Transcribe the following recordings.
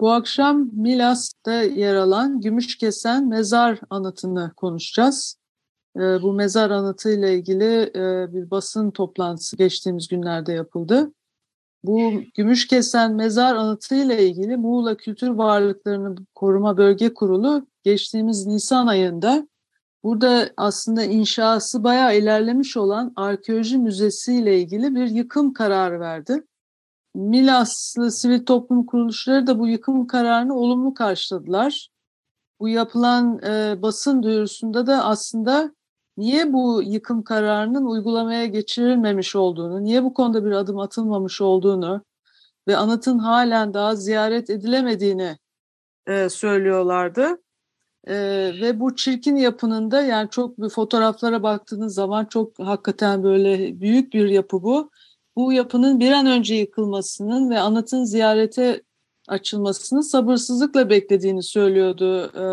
Bu akşam Milas'ta yer alan Gümüşkesen Mezar Anıtı'nı konuşacağız. Ee, bu mezar anıtı ile ilgili e, bir basın toplantısı geçtiğimiz günlerde yapıldı. Bu Gümüşkesen Mezar Anıtı ile ilgili Muğla Kültür Varlıklarını Koruma Bölge Kurulu geçtiğimiz Nisan ayında burada aslında inşası bayağı ilerlemiş olan arkeoloji müzesi ile ilgili bir yıkım kararı verdi. Milaslı sivil toplum kuruluşları da bu yıkım kararını olumlu karşıladılar. Bu yapılan e, basın duyurusunda da aslında niye bu yıkım kararının uygulamaya geçirilmemiş olduğunu, niye bu konuda bir adım atılmamış olduğunu ve anıtın halen daha ziyaret edilemediğini e, söylüyorlardı. E, ve bu çirkin yapının da yani çok bir fotoğraflara baktığınız zaman çok hakikaten böyle büyük bir yapı bu bu yapının bir an önce yıkılmasının ve anıtın ziyarete açılmasını sabırsızlıkla beklediğini söylüyordu e,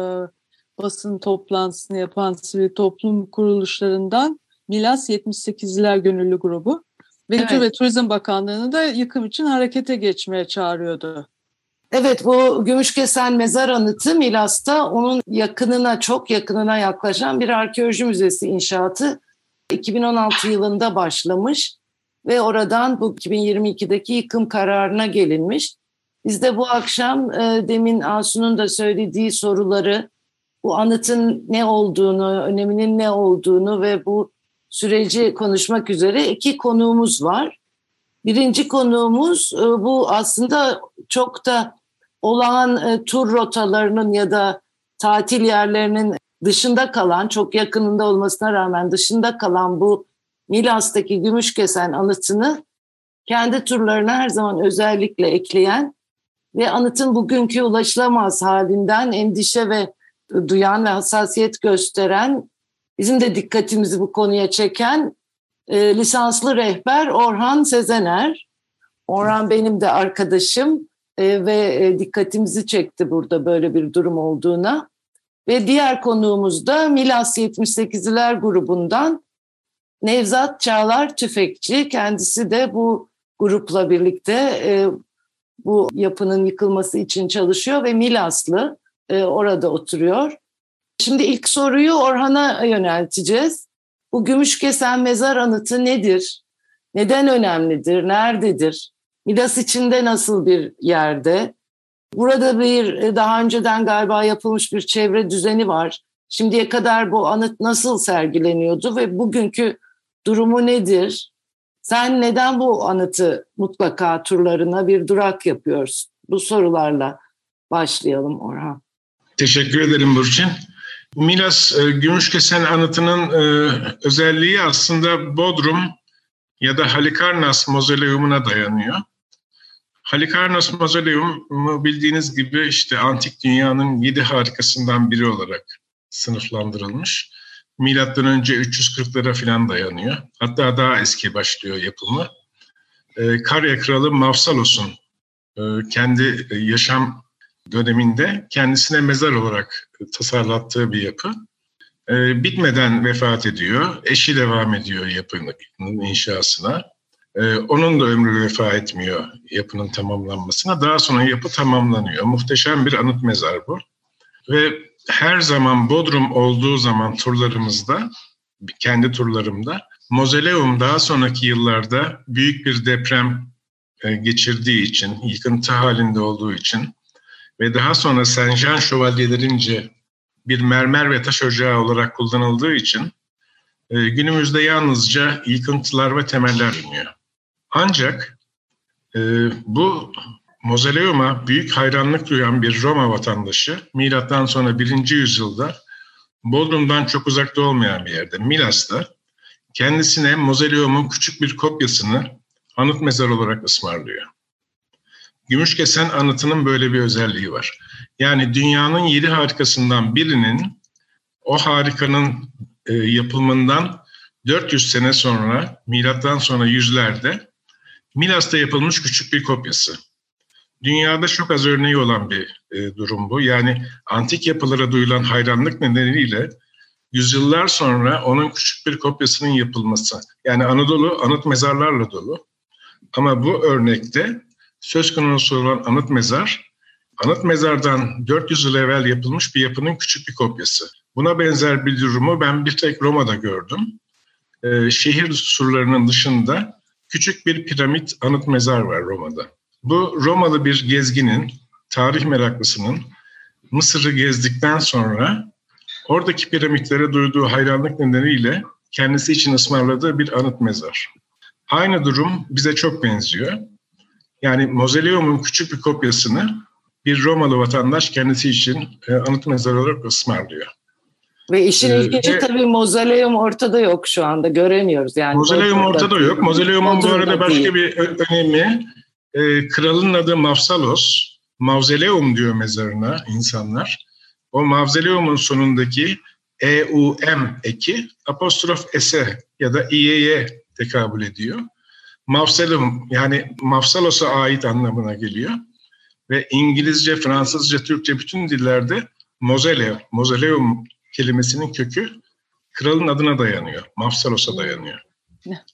basın toplantısını yapan sivil toplum kuruluşlarından Milas 78'ler Gönüllü Grubu. Ve evet. Kültür ve Turizm Bakanlığı'nı da yıkım için harekete geçmeye çağırıyordu. Evet bu Gümüşkesen Mezar Anıtı Milas'ta onun yakınına çok yakınına yaklaşan bir arkeoloji müzesi inşaatı 2016 yılında başlamış ve oradan bu 2022'deki yıkım kararına gelinmiş. Biz de bu akşam e, demin Asu'nun da söylediği soruları, bu anıtın ne olduğunu, öneminin ne olduğunu ve bu süreci konuşmak üzere iki konuğumuz var. Birinci konuğumuz e, bu aslında çok da olağan e, tur rotalarının ya da tatil yerlerinin dışında kalan, çok yakınında olmasına rağmen dışında kalan bu Milas'taki Gümüşkesen anıtını kendi turlarına her zaman özellikle ekleyen ve anıtın bugünkü ulaşılamaz halinden endişe ve duyan ve hassasiyet gösteren, bizim de dikkatimizi bu konuya çeken e, lisanslı rehber Orhan Sezener. Orhan benim de arkadaşım e, ve e, dikkatimizi çekti burada böyle bir durum olduğuna. Ve diğer konuğumuz da Milas 78'ler grubundan Nevzat Çağlar Tüfekçi kendisi de bu grupla birlikte e, bu yapının yıkılması için çalışıyor ve Milaslı e, orada oturuyor. Şimdi ilk soruyu Orhan'a yönelteceğiz. Bu Gümüşkesen Mezar Anıtı nedir? Neden önemlidir? Nerededir? Milas içinde nasıl bir yerde? Burada bir e, daha önceden galiba yapılmış bir çevre düzeni var. Şimdiye kadar bu anıt nasıl sergileniyordu ve bugünkü durumu nedir? Sen neden bu anıtı mutlaka turlarına bir durak yapıyorsun? Bu sorularla başlayalım Orhan. Teşekkür ederim Burçin. Milas e, Gümüşkesen anıtının e, özelliği aslında Bodrum ya da Halikarnas mozoleumuna dayanıyor. Halikarnas mausoleumu bildiğiniz gibi işte antik dünyanın yedi harikasından biri olarak sınıflandırılmış milattan önce 340'lara falan dayanıyor. Hatta daha eski başlıyor yapımı. E, Karya Kralı Mavsalos'un e, kendi yaşam döneminde kendisine mezar olarak tasarlattığı bir yapı. E, bitmeden vefat ediyor. Eşi devam ediyor yapının inşasına. E, onun da ömrü vefa etmiyor yapının tamamlanmasına. Daha sonra yapı tamamlanıyor. Muhteşem bir anıt mezar bu. Ve her zaman Bodrum olduğu zaman turlarımızda, kendi turlarımda, Mozoleum daha sonraki yıllarda büyük bir deprem e, geçirdiği için, yıkıntı halinde olduğu için ve daha sonra Saint Jean şövalyelerince bir mermer ve taş ocağı olarak kullanıldığı için e, günümüzde yalnızca yıkıntılar ve temeller bulunuyor. Ancak e, bu Mozoleum'a büyük hayranlık duyan bir Roma vatandaşı milattan sonra 1. yüzyılda Bodrum'dan çok uzakta olmayan bir yerde Milas'ta kendisine Mozoleum'un küçük bir kopyasını anıt mezar olarak ısmarlıyor. Gümüşkesen anıtının böyle bir özelliği var. Yani dünyanın yedi harikasından birinin o harikanın e, yapılımından 400 sene sonra, milattan sonra yüzlerde Milas'ta yapılmış küçük bir kopyası. Dünyada çok az örneği olan bir e, durum bu. Yani antik yapılara duyulan hayranlık nedeniyle yüzyıllar sonra onun küçük bir kopyasının yapılması. Yani Anadolu anıt mezarlarla dolu. Ama bu örnekte söz konusu olan anıt mezar, anıt mezardan 400 yıl evvel yapılmış bir yapının küçük bir kopyası. Buna benzer bir durumu ben bir tek Roma'da gördüm. Ee, şehir surlarının dışında küçük bir piramit anıt mezar var Roma'da. Bu Romalı bir gezginin, tarih meraklısının Mısır'ı gezdikten sonra oradaki piramitlere duyduğu hayranlık nedeniyle kendisi için ısmarladığı bir anıt mezar. Aynı durum bize çok benziyor. Yani Mozoleum'un küçük bir kopyasını bir Romalı vatandaş kendisi için e, anıt mezar olarak ısmarlıyor. Ve işin ee, ilginci tabii mozoleum ortada yok şu anda göremiyoruz. Yani mozoleum ortada yok. Mozoleum'un bu arada başka değil. bir önemi e, kralın adı Mavsalos. Mavzeleum diyor mezarına insanlar. O mavzeleumun sonundaki EUM eki apostrof S'e ya da İY'ye tekabül ediyor. Mavselum yani Mavsalos'a ait anlamına geliyor. Ve İngilizce, Fransızca, Türkçe bütün dillerde mozele, mozoleum kelimesinin kökü kralın adına dayanıyor. Mavsalos'a dayanıyor.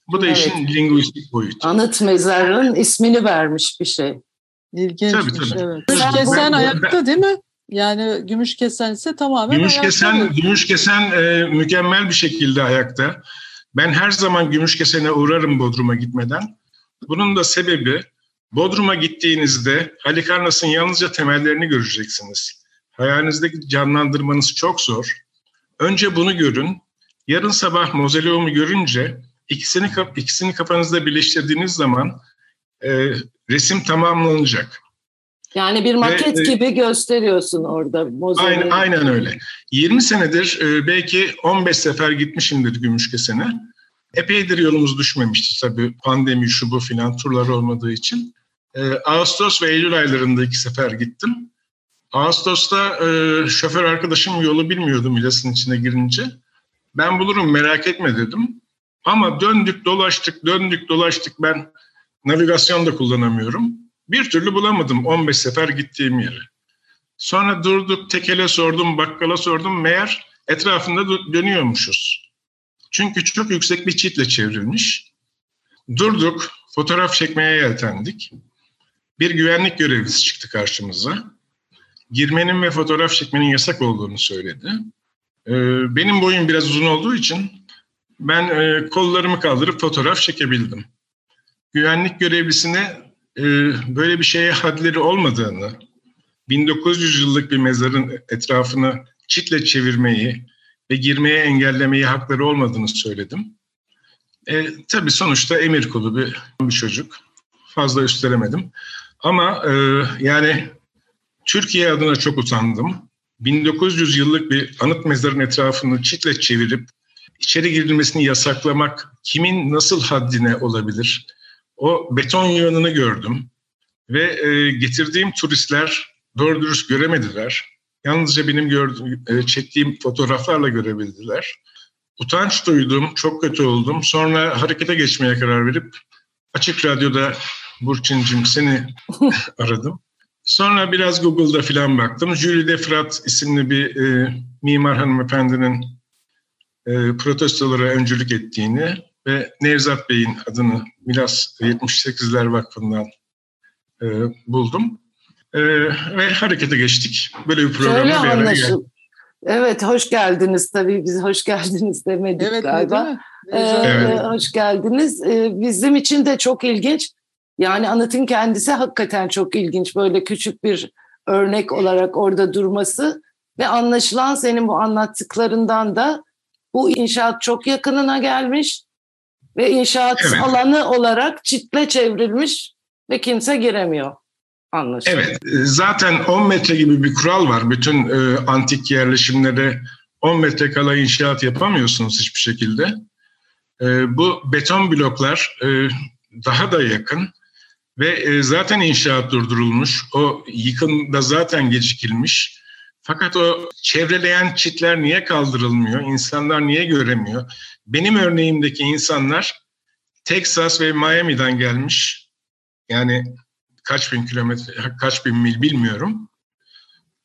Bu da evet. işin linguistik boyutu. Anıt mezarın ismini vermiş bir şey. İlginç tabii, tabii. evet. Gümüşkesen ayakta değil mi? Yani Gümüşkesen ise tamamen Gümüşkesen, ayakta. Gümüşkesen e, mükemmel bir şekilde ayakta. Ben her zaman Gümüşkesen'e uğrarım Bodrum'a gitmeden. Bunun da sebebi Bodrum'a gittiğinizde Halikarnas'ın yalnızca temellerini göreceksiniz. Hayalinizdeki canlandırmanız çok zor. Önce bunu görün. Yarın sabah mozoleomu görünce ikisini ikisini kafanızda birleştirdiğiniz zaman e, resim tamamlanacak. Yani bir maket Ve, e, gibi gösteriyorsun orada mozoleomu. Aynen, aynen öyle. 20 senedir e, belki 15 sefer gitmişimdir Gümüşkesen'e. Epeydir yolumuz düşmemişti tabii pandemi şu bu filan turlar olmadığı için. E, Ağustos ve Eylül aylarında iki sefer gittim. Ağustos'ta e, şoför arkadaşım yolu bilmiyordu Milas'ın içine girince. Ben bulurum merak etme dedim. Ama döndük dolaştık döndük dolaştık ben navigasyon da kullanamıyorum. Bir türlü bulamadım 15 sefer gittiğim yeri. Sonra durduk tekele sordum bakkala sordum meğer etrafında dönüyormuşuz. Çünkü çok yüksek bir çitle çevrilmiş. Durduk fotoğraf çekmeye yeltendik. Bir güvenlik görevlisi çıktı karşımıza. Girmenin ve fotoğraf çekmenin yasak olduğunu söyledi. Ee, benim boyum biraz uzun olduğu için ben e, kollarımı kaldırıp fotoğraf çekebildim. Güvenlik görevlisine e, böyle bir şeye hadleri olmadığını, 1900 yıllık bir mezarın etrafını çitle çevirmeyi ve girmeye engellemeyi hakları olmadığını söyledim. E, tabii sonuçta emir kulu bir, bir çocuk. Fazla üstelemedim. Ama e, yani Türkiye adına çok utandım. 1900 yıllık bir anıt mezarın etrafını çitle çevirip içeri girilmesini yasaklamak kimin nasıl haddine olabilir? O beton yığınını gördüm ve e, getirdiğim turistler doğru dürüst göremediler. Yalnızca benim gördüğüm, e, çektiğim fotoğraflarla görebildiler. Utanç duydum, çok kötü oldum. Sonra harekete geçmeye karar verip Açık Radyo'da Burçin'cim seni aradım. Sonra biraz Google'da filan baktım. Julie de Frat isimli bir e, mimar hanımefendinin protestolara öncülük ettiğini ve Nevzat Bey'in adını Milas 78'ler Vakfı'ndan e, buldum. E, ve harekete geçtik. Böyle bir programla bir araya geldik. Evet, hoş geldiniz tabii. Biz hoş geldiniz demedik evet, galiba. Ee, evet. Hoş geldiniz. Ee, bizim için de çok ilginç. Yani anıtın kendisi hakikaten çok ilginç. Böyle küçük bir örnek olarak orada durması ve anlaşılan senin bu anlattıklarından da bu inşaat çok yakınına gelmiş ve inşaat evet. alanı olarak çitle çevrilmiş ve kimse giremiyor. Anlaşılan. Evet, zaten 10 metre gibi bir kural var. Bütün e, antik yerleşimlere 10 metre kala inşaat yapamıyorsunuz hiçbir şekilde. E, bu beton bloklar e, daha da yakın Ve e, zaten inşaat durdurulmuş. O yıkım da zaten gecikilmiş. Fakat o çevreleyen çitler niye kaldırılmıyor? İnsanlar niye göremiyor? Benim örneğimdeki insanlar Texas ve Miami'den gelmiş. Yani kaç bin kilometre, kaç bin mil bilmiyorum.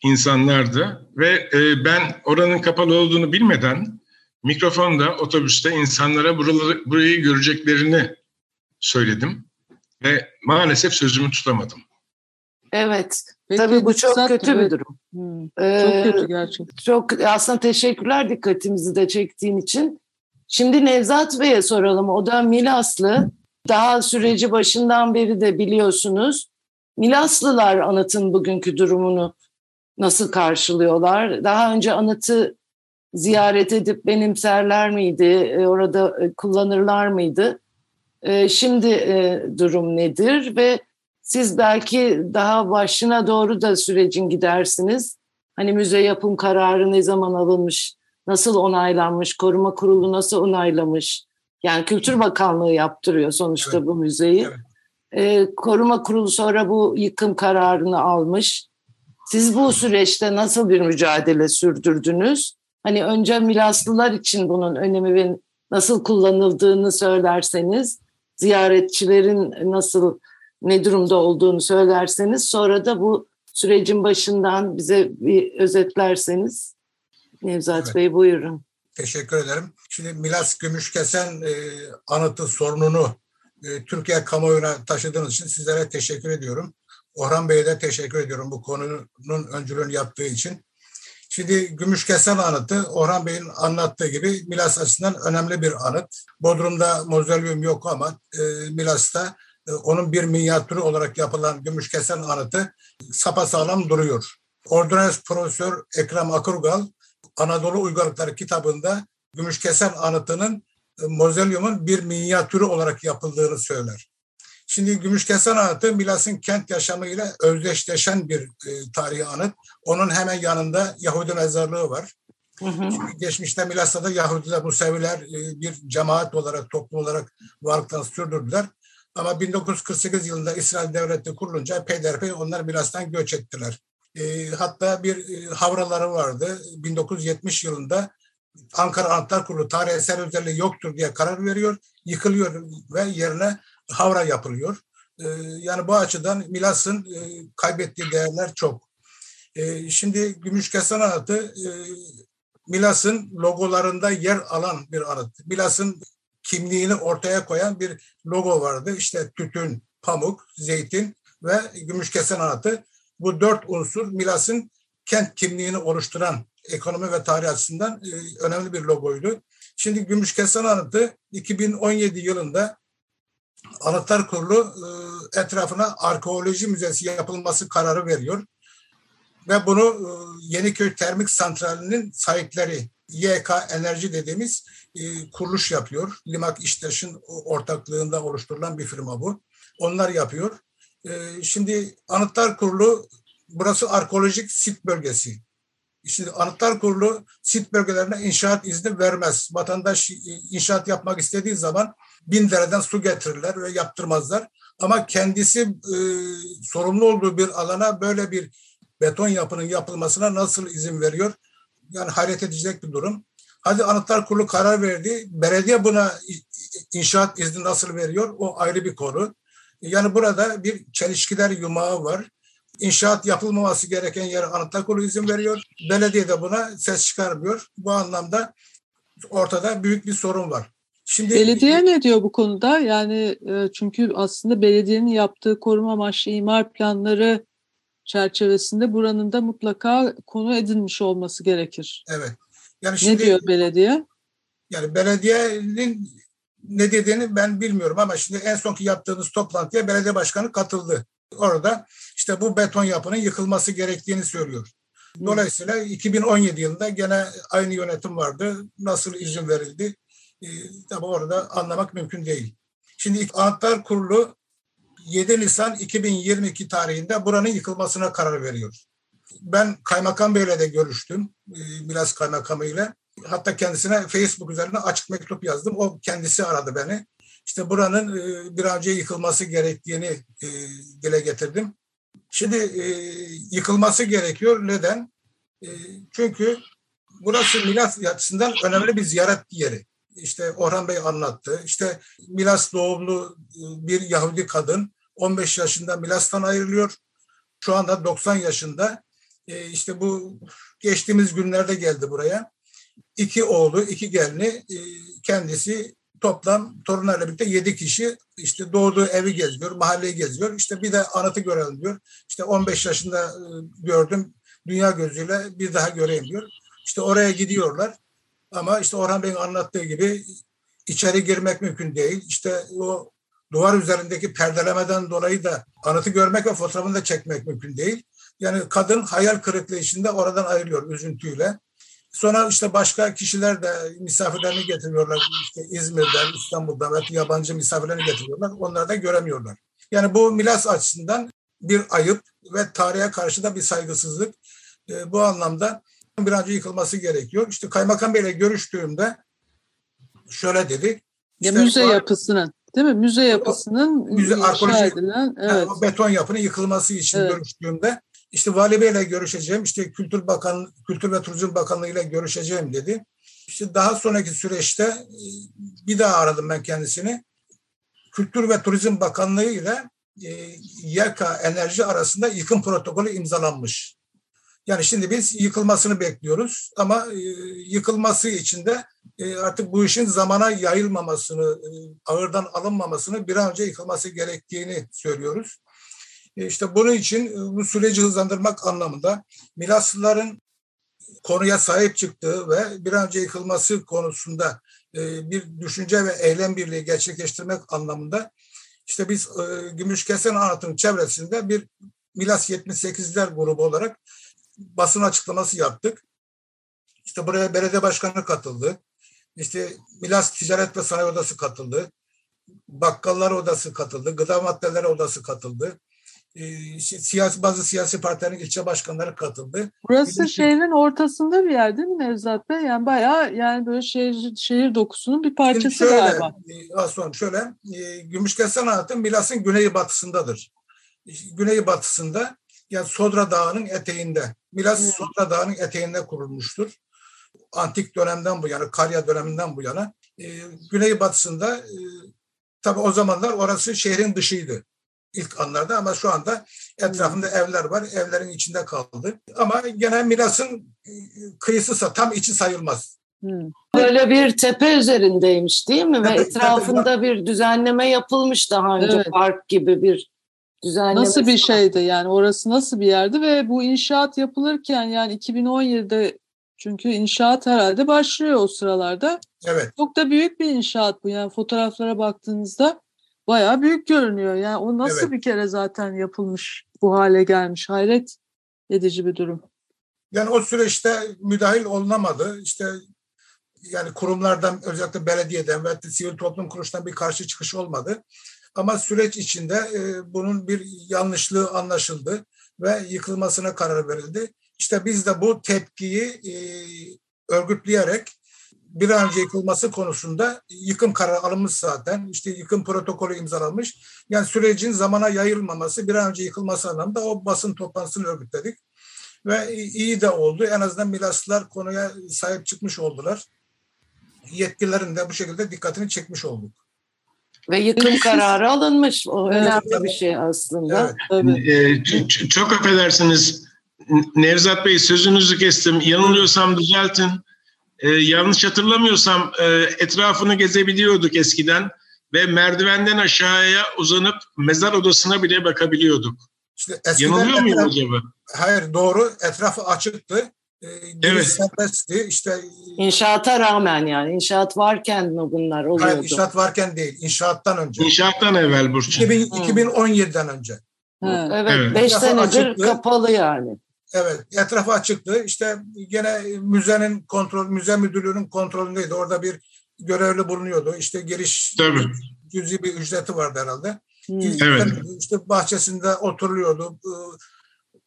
insanlardı. Ve e, ben oranın kapalı olduğunu bilmeden mikrofonda otobüste insanlara buraları, burayı göreceklerini söyledim. Ve maalesef sözümü tutamadım. Evet. Peki, Tabii bu çok kötü bir durum. Hmm, Ee, Çok kötü gerçekten. Çok aslında teşekkürler dikkatimizi de çektiğin için. Şimdi Nevzat Bey'e soralım. O da Milaslı. Daha süreci başından beri de biliyorsunuz. Milaslılar anıtın bugünkü durumunu nasıl karşılıyorlar? Daha önce anıtı ziyaret edip benimserler miydi? E, Orada e, kullanırlar mıydı? E, Şimdi e, durum nedir? Ve siz belki daha başına doğru da sürecin gidersiniz. Hani müze yapım kararı ne zaman alınmış, nasıl onaylanmış, koruma kurulu nasıl onaylamış? Yani Kültür Bakanlığı yaptırıyor sonuçta Evet. bu müzeyi. Evet. Ee, koruma kurulu sonra bu yıkım kararını almış. Siz bu süreçte nasıl bir mücadele sürdürdünüz? Hani önce Milaslılar için bunun önemi ve nasıl kullanıldığını söylerseniz, ziyaretçilerin nasıl ne durumda olduğunu söylerseniz, sonra da bu sürecin başından bize bir özetlerseniz. Nevzat Evet. Bey buyurun. Teşekkür ederim. Şimdi Milas Gümüşkesen e, anıtı sorununu e, Türkiye kamuoyuna taşıdığınız için sizlere teşekkür ediyorum. Orhan Bey'e de teşekkür ediyorum bu konunun öncülüğünü yaptığı için. Şimdi Gümüşkesen anıtı Orhan Bey'in anlattığı gibi Milas açısından önemli bir anıt. Bodrum'da mozolyum yok ama e, Milas'ta onun bir minyatürü olarak yapılan Gümüşkesen anıtı sapasağlam duruyor. Ordonez Profesör Ekrem Akurgal Anadolu Uygarlıkları kitabında Gümüşkesen anıtının e, mozolyumun bir minyatürü olarak yapıldığını söyler. Şimdi Gümüşkesen anıtı Milas'ın kent yaşamıyla özdeşleşen bir e, tarihi anıt. Onun hemen yanında Yahudi mezarlığı var. Hı hı. Geçmişte Milas'ta da Yahudiler, Museviler e, bir cemaat olarak, toplum olarak varlıklarını sürdürdüler. Ama 1948 yılında İsrail Devleti kurulunca peyderpey onlar Milas'tan göç ettiler. E, hatta bir e, havraları vardı. 1970 yılında Ankara Anıtlar Kurulu tarihsel özelliği yoktur diye karar veriyor. Yıkılıyor ve yerine havra yapılıyor. E, yani bu açıdan Milas'ın e, kaybettiği değerler çok. E, şimdi Gümüşkesen Anıtı e, Milas'ın logolarında yer alan bir anıt. Milas'ın kimliğini ortaya koyan bir logo vardı. İşte tütün, pamuk, zeytin ve Gümüşkesen Anıtı. Bu dört unsur Milas'ın kent kimliğini oluşturan ekonomi ve tarih açısından e, önemli bir logoydu. Şimdi Gümüşkesen Anıtı 2017 yılında Anıtlar Kurulu e, etrafına arkeoloji müzesi yapılması kararı veriyor. Ve bunu e, Yeniköy Termik Santrali'nin sahipleri YK Enerji dediğimiz e, kuruluş yapıyor. Limak İştaş'ın ortaklığında oluşturulan bir firma bu. Onlar yapıyor. E, şimdi Anıtlar Kurulu burası arkeolojik sit bölgesi. Şimdi Anıtlar Kurulu sit bölgelerine inşaat izni vermez. Vatandaş inşaat yapmak istediği zaman bin dereden su getirirler ve yaptırmazlar. Ama kendisi e, sorumlu olduğu bir alana böyle bir beton yapının yapılmasına nasıl izin veriyor? Yani hayret edecek bir durum. Hadi Anıtlar Kurulu karar verdi. Belediye buna inşaat izni nasıl veriyor? O ayrı bir konu. Yani burada bir çelişkiler yumağı var. İnşaat yapılmaması gereken yere Anıtlar Kurulu izin veriyor. Belediye de buna ses çıkarmıyor. Bu anlamda ortada büyük bir sorun var. Şimdi Belediye ne diyor bu konuda? Yani e, çünkü aslında belediyenin yaptığı koruma amaçlı imar planları çerçevesinde buranın da mutlaka konu edilmiş olması gerekir. Evet. Yani Ne şimdi diyor belediye? yani belediyenin ne dediğini ben bilmiyorum ama şimdi en sonki yaptığınız toplantıya belediye başkanı katıldı. Orada işte bu beton yapının yıkılması gerektiğini söylüyor. Dolayısıyla 2017 yılında gene aynı yönetim vardı. Nasıl izin verildi? Ee, tabii orada anlamak mümkün değil. Şimdi ilk Anıtlar Kurulu 7 Nisan 2022 tarihinde buranın yıkılmasına karar veriyor. Ben Kaymakam Bey'le de görüştüm. E, Milas Kaymakamı ile. Hatta kendisine Facebook üzerinden açık mektup yazdım. O kendisi aradı beni. işte buranın e, bir an önce yıkılması gerektiğini e, dile getirdim. Şimdi yıkılması gerekiyor. Neden? Çünkü burası Milas açısından önemli bir ziyaret yeri. İşte Orhan Bey anlattı. İşte Milas doğumlu e, bir Yahudi kadın 15 yaşında Milas'tan ayrılıyor. Şu anda 90 yaşında. E, işte bu geçtiğimiz günlerde geldi buraya. İki oğlu, iki gelini e, kendisi toplam torunlarla birlikte yedi kişi işte doğduğu evi geziyor, mahalleyi geziyor. İşte bir de anıtı görelim diyor. İşte 15 yaşında gördüm, dünya gözüyle bir daha göreyim diyor. İşte oraya gidiyorlar. Ama işte Orhan Bey'in anlattığı gibi içeri girmek mümkün değil. İşte o duvar üzerindeki perdelemeden dolayı da anıtı görmek ve fotoğrafını da çekmek mümkün değil. Yani kadın hayal kırıklığı içinde oradan ayrılıyor üzüntüyle. Sonra işte başka kişiler de misafirlerini getiriyorlar. İşte İzmir'den, İstanbul'dan belki yabancı misafirlerini getiriyorlar. Onları da göremiyorlar. Yani bu Milas açısından bir ayıp ve tarihe karşı da bir saygısızlık. E, bu anlamda bir an önce yıkılması gerekiyor. İşte Kaymakam Bey'le görüştüğümde şöyle dedik. Ya müze yapısının değil mi? Müze yapısının müze, inşa edilen evet. Yani o beton yapının yıkılması için evet. görüştüğümde işte Vali Bey'le görüşeceğim, işte Kültür Bakan, Kültür ve Turizm Bakanlığı ile görüşeceğim dedi. İşte daha sonraki süreçte e, bir daha aradım ben kendisini. Kültür ve Turizm Bakanlığı ile e, YAKA Enerji arasında yıkım protokolü imzalanmış. Yani şimdi biz yıkılmasını bekliyoruz ama e, yıkılması için de artık bu işin zamana yayılmamasını, ağırdan alınmamasını bir an önce yıkılması gerektiğini söylüyoruz. E, işte bunun için e, bu süreci hızlandırmak anlamında Milaslıların konuya sahip çıktığı ve bir an önce yıkılması konusunda e, bir düşünce ve eylem birliği gerçekleştirmek anlamında işte biz Gümüşkesen Anıtı'nın çevresinde bir Milas 78'ler grubu olarak basın açıklaması yaptık. İşte buraya belediye başkanı katıldı. İşte Milas Ticaret ve Sanayi Odası katıldı. Bakkallar Odası katıldı. Gıda Maddeleri Odası katıldı e, siyasi bazı siyasi partilerin ilçe başkanları katıldı. Burası bir şehrin ortasında bir yer değil mi Nevzat Bey? Yani bayağı yani böyle şehir şehir dokusunun bir parçası şöyle, galiba. E, Aslan şöyle e, Gümüşkesen Anıtı Milas'ın güney batısındadır. Güney batısında yani Sodra Dağı'nın eteğinde. Milas hmm. Sodra Dağı'nın eteğinde kurulmuştur. Antik dönemden bu yana, Karya döneminden bu yana. E, güney batısında e, tabi o zamanlar orası şehrin dışıydı ilk anlarda ama şu anda etrafında hmm. evler var. Evlerin içinde kaldı. Ama gene Milas'ın e, kıyısısa tam içi sayılmaz. Hmm. Böyle bir tepe üzerindeymiş değil mi? Ve etrafında bir düzenleme yapılmış daha önce evet. park gibi bir düzenleme. Nasıl bir şeydi yani orası nasıl bir yerdi ve bu inşaat yapılırken yani 2017'de çünkü inşaat herhalde başlıyor o sıralarda. Evet. Çok da büyük bir inşaat bu yani fotoğraflara baktığınızda bayağı büyük görünüyor. Yani o nasıl evet. bir kere zaten yapılmış, bu hale gelmiş. Hayret edici bir durum. Yani o süreçte müdahil olunamadı. İşte yani kurumlardan özellikle belediyeden ve sivil toplum kuruluşundan bir karşı çıkış olmadı. Ama süreç içinde e, bunun bir yanlışlığı anlaşıldı ve yıkılmasına karar verildi. İşte biz de bu tepkiyi e, örgütleyerek bir an önce yıkılması konusunda yıkım kararı alınmış zaten. İşte yıkım protokolü imzalanmış. Yani sürecin zamana yayılmaması, bir an önce yıkılması anlamında o basın toplantısını örgütledik. Ve iyi de oldu. En azından Milaslılar konuya sahip çıkmış oldular. Yetkililerin de bu şekilde dikkatini çekmiş olduk. Ve yıkım kararı alınmış. O önemli bir şey aslında. Evet. Ee, çok affedersiniz Nevzat Bey sözünüzü kestim. Yanılıyorsam düzeltin e, yanlış hatırlamıyorsam e, etrafını gezebiliyorduk eskiden ve merdivenden aşağıya uzanıp mezar odasına bile bakabiliyorduk. İşte Yanılıyor muyum acaba? Hayır doğru. Etrafı açıktı. E, evet. serbestti. İşte İnşaata rağmen yani. inşaat varken mi bunlar oluyordu? Hayır inşaat varken değil. İnşaattan önce. İnşaattan evvel Burçin. 2000, 2017'den önce. Ha, evet. 5 evet. senedir açıktı. kapalı yani. Evet, etrafı açıktı. İşte gene müzenin kontrol, müze müdürlüğünün kontrolündeydi. Orada bir görevli bulunuyordu. İşte giriş Tabii. cüzi bir ücreti vardı herhalde. Hmm. Evet. İşte bahçesinde oturuluyordu.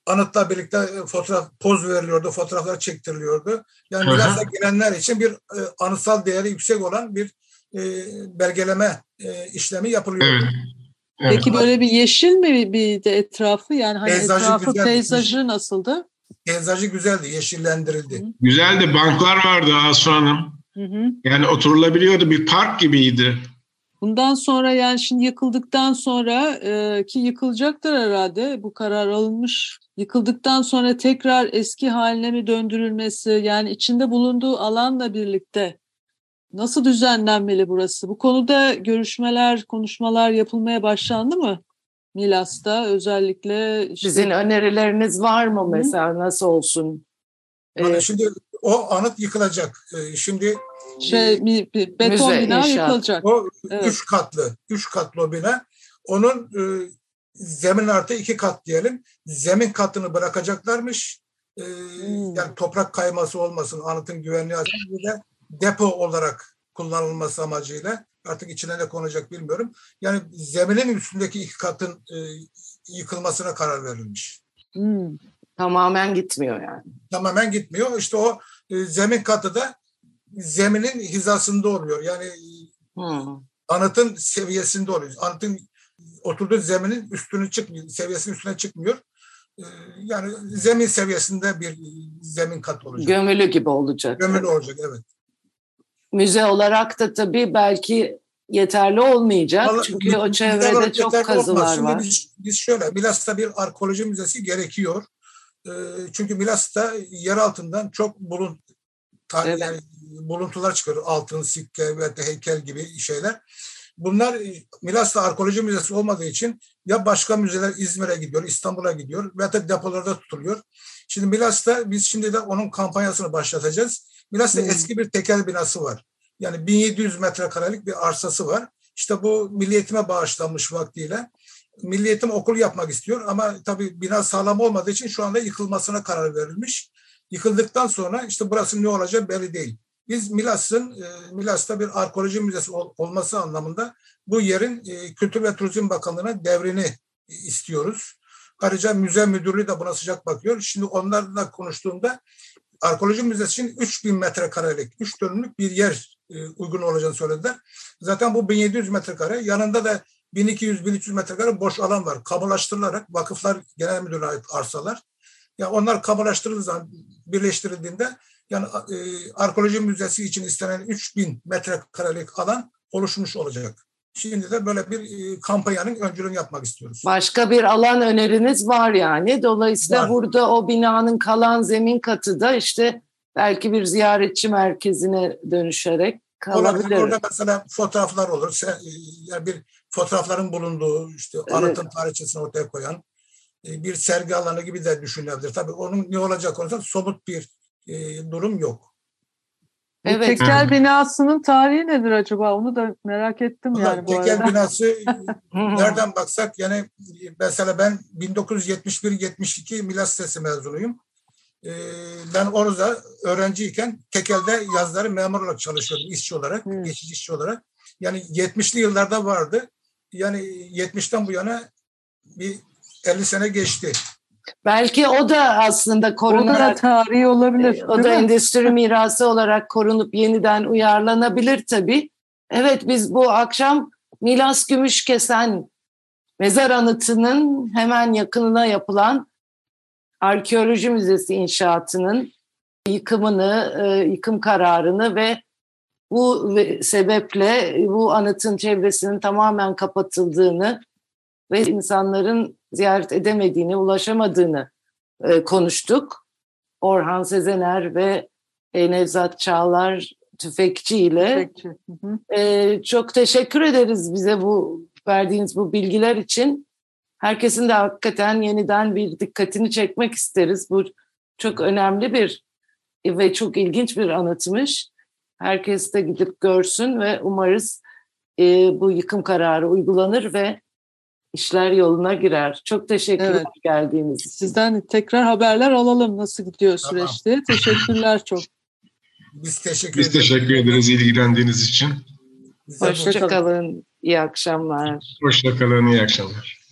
Anıtla birlikte fotoğraf poz veriliyordu, fotoğraflar çektiriliyordu. Yani Milas'a gelenler için bir e, anıtsal değeri yüksek olan bir e, belgeleme e, işlemi yapılıyor. Evet. Evet. Peki böyle bir yeşil mi bir de etrafı yani hani Peyzajı etrafı güzel peyzajı nasıldı? Peyzajı güzeldi, yeşillendirildi. Güzeldi. Banklar vardı Asu Hanım. Hı hı. Yani oturulabiliyordu. Bir park gibiydi. Bundan sonra yani şimdi yıkıldıktan sonra e, ki yıkılacaktır herhalde bu karar alınmış. Yıkıldıktan sonra tekrar eski haline mi döndürülmesi yani içinde bulunduğu alanla birlikte nasıl düzenlenmeli burası? Bu konuda görüşmeler, konuşmalar yapılmaya başlandı mı? Milas'ta özellikle işte, Sizin önerileriniz var mı mesela nasıl olsun? Yani Ee, şimdi o anıt yıkılacak. Şimdi şey mi- bir beton Müze, bina inşaat. yıkılacak. o Evet. üç katlı, üç katlı o bina. Onun e, zemin artı iki kat diyelim. Zemin katını bırakacaklarmış. E, Hmm. Yani toprak kayması olmasın, anıtın güvenliği açısından bir de depo olarak kullanılması amacıyla artık içine ne konacak bilmiyorum. Yani zeminin üstündeki iki katın e, yıkılmasına karar verilmiş. Hmm. tamamen gitmiyor yani. Tamamen gitmiyor. İşte o e, zemin katı da zeminin hizasında oluyor. Yani Hmm. anıtın seviyesinde oluyor. Anıtın oturduğu zeminin üstünü çıkmıyor, seviyesinin üstüne çıkmıyor. Ee, Yani zemin seviyesinde bir zemin kat olacak. Gömülü gibi olacak. Gömülü olacak evet. Müze olarak da tabii belki yeterli olmayacak. Vallahi Çünkü o çevrede çok olmaz. kazılar Şimdi var. Biz, biz şöyle, Milas'ta bir arkeoloji müzesi gerekiyor. Ee, Çünkü Milas'ta yer altından çok bulun, Evet. yani buluntular çıkıyor. Altın, sikke ve de heykel gibi şeyler. Bunlar e, Milas'ta arkeoloji müzesi olmadığı için ya başka müzeler İzmir'e gidiyor, İstanbul'a gidiyor veya da depolarda tutuluyor. Şimdi Milas'ta biz şimdi de onun kampanyasını başlatacağız. Milas'ta Hmm. eski bir tekel binası var. Yani 1700 metrekarelik bir arsası var. İşte bu Milli Eğitim'e bağışlanmış vaktiyle. Milli Eğitim okul yapmak istiyor ama tabii bina sağlam olmadığı için şu anda yıkılmasına karar verilmiş. Yıkıldıktan sonra işte burası ne olacak belli değil. Biz Milas'ın e, Milas'ta bir arkeoloji müzesi ol- olması anlamında bu yerin e, Kültür ve Turizm Bakanlığı'na devrini e, istiyoruz. Ayrıca müze müdürlüğü de buna sıcak bakıyor. Şimdi onlarla konuştuğumda arkeoloji müzesi için 3000 metrekarelik, 3 dönümlük bir yer uygun olacağını söylediler. Zaten bu 1700 metrekare, yanında da 1200-1300 metrekare boş alan var. Kamulaştırılarak vakıflar genel müdürlüğüne ait arsalar. Ya onlar kamulaştırıldığı zaman birleştirildiğinde yani e, arkeoloji müzesi için istenen 3000 metrekarelik alan oluşmuş olacak. Şimdi de böyle bir e, kampanyanın öncülüğünü yapmak istiyoruz. Başka bir alan öneriniz var yani. Dolayısıyla Var. burada o binanın kalan zemin katı da işte belki bir ziyaretçi merkezine dönüşerek Olabilir. kalabilir. Orada mesela fotoğraflar olur. E, yani bir fotoğrafların bulunduğu, işte Evet. anıtın tarihçesini ortaya koyan e, bir sergi alanı gibi de düşünülebilir. Tabii onun ne olacak konusunda somut bir e, durum yok. Bu Evet. tekel Evet. binasının tarihi nedir acaba? Onu da merak ettim Ama yani bu tekel arada. binası nereden baksak yani mesela ben 1971-72 Milas Sesi mezunuyum. E, ben orada öğrenciyken tekelde yazları memur olarak çalışıyordum, işçi olarak, Hı. geçici işçi olarak. Yani 70'li yıllarda vardı. Yani 70'ten bu yana bir 50 sene geçti. Belki o da aslında O da korunarak tarihi olabilir. E, O da mi? endüstri mirası olarak korunup yeniden uyarlanabilir tabii. Evet biz bu akşam Milas Gümüşkesen mezar anıtının hemen yakınına yapılan arkeoloji müzesi inşaatının yıkımını, e, yıkım kararını ve bu sebeple bu anıtın çevresinin tamamen kapatıldığını ve insanların ziyaret edemediğini, ulaşamadığını e, konuştuk. Orhan Sezener ve e, Nevzat Çağlar Tüfekçi ile. Peki. Hı hı. E, çok teşekkür ederiz bize bu verdiğiniz bu bilgiler için. Herkesin de hakikaten yeniden bir dikkatini çekmek isteriz. Bu çok önemli bir ve çok ilginç bir anıtmış. Herkes de gidip görsün ve umarız e, bu yıkım kararı uygulanır ve işler yoluna girer. Çok teşekkürler Evet. geldiğiniz için. Sizden tekrar haberler alalım nasıl gidiyor Tamam. süreç diye. Teşekkürler çok. Biz teşekkür Biz ederiz. teşekkür ederiz ilgilendiğiniz için. Bize bu- Hoşçakalın. İyi akşamlar. Hoşçakalın, iyi akşamlar.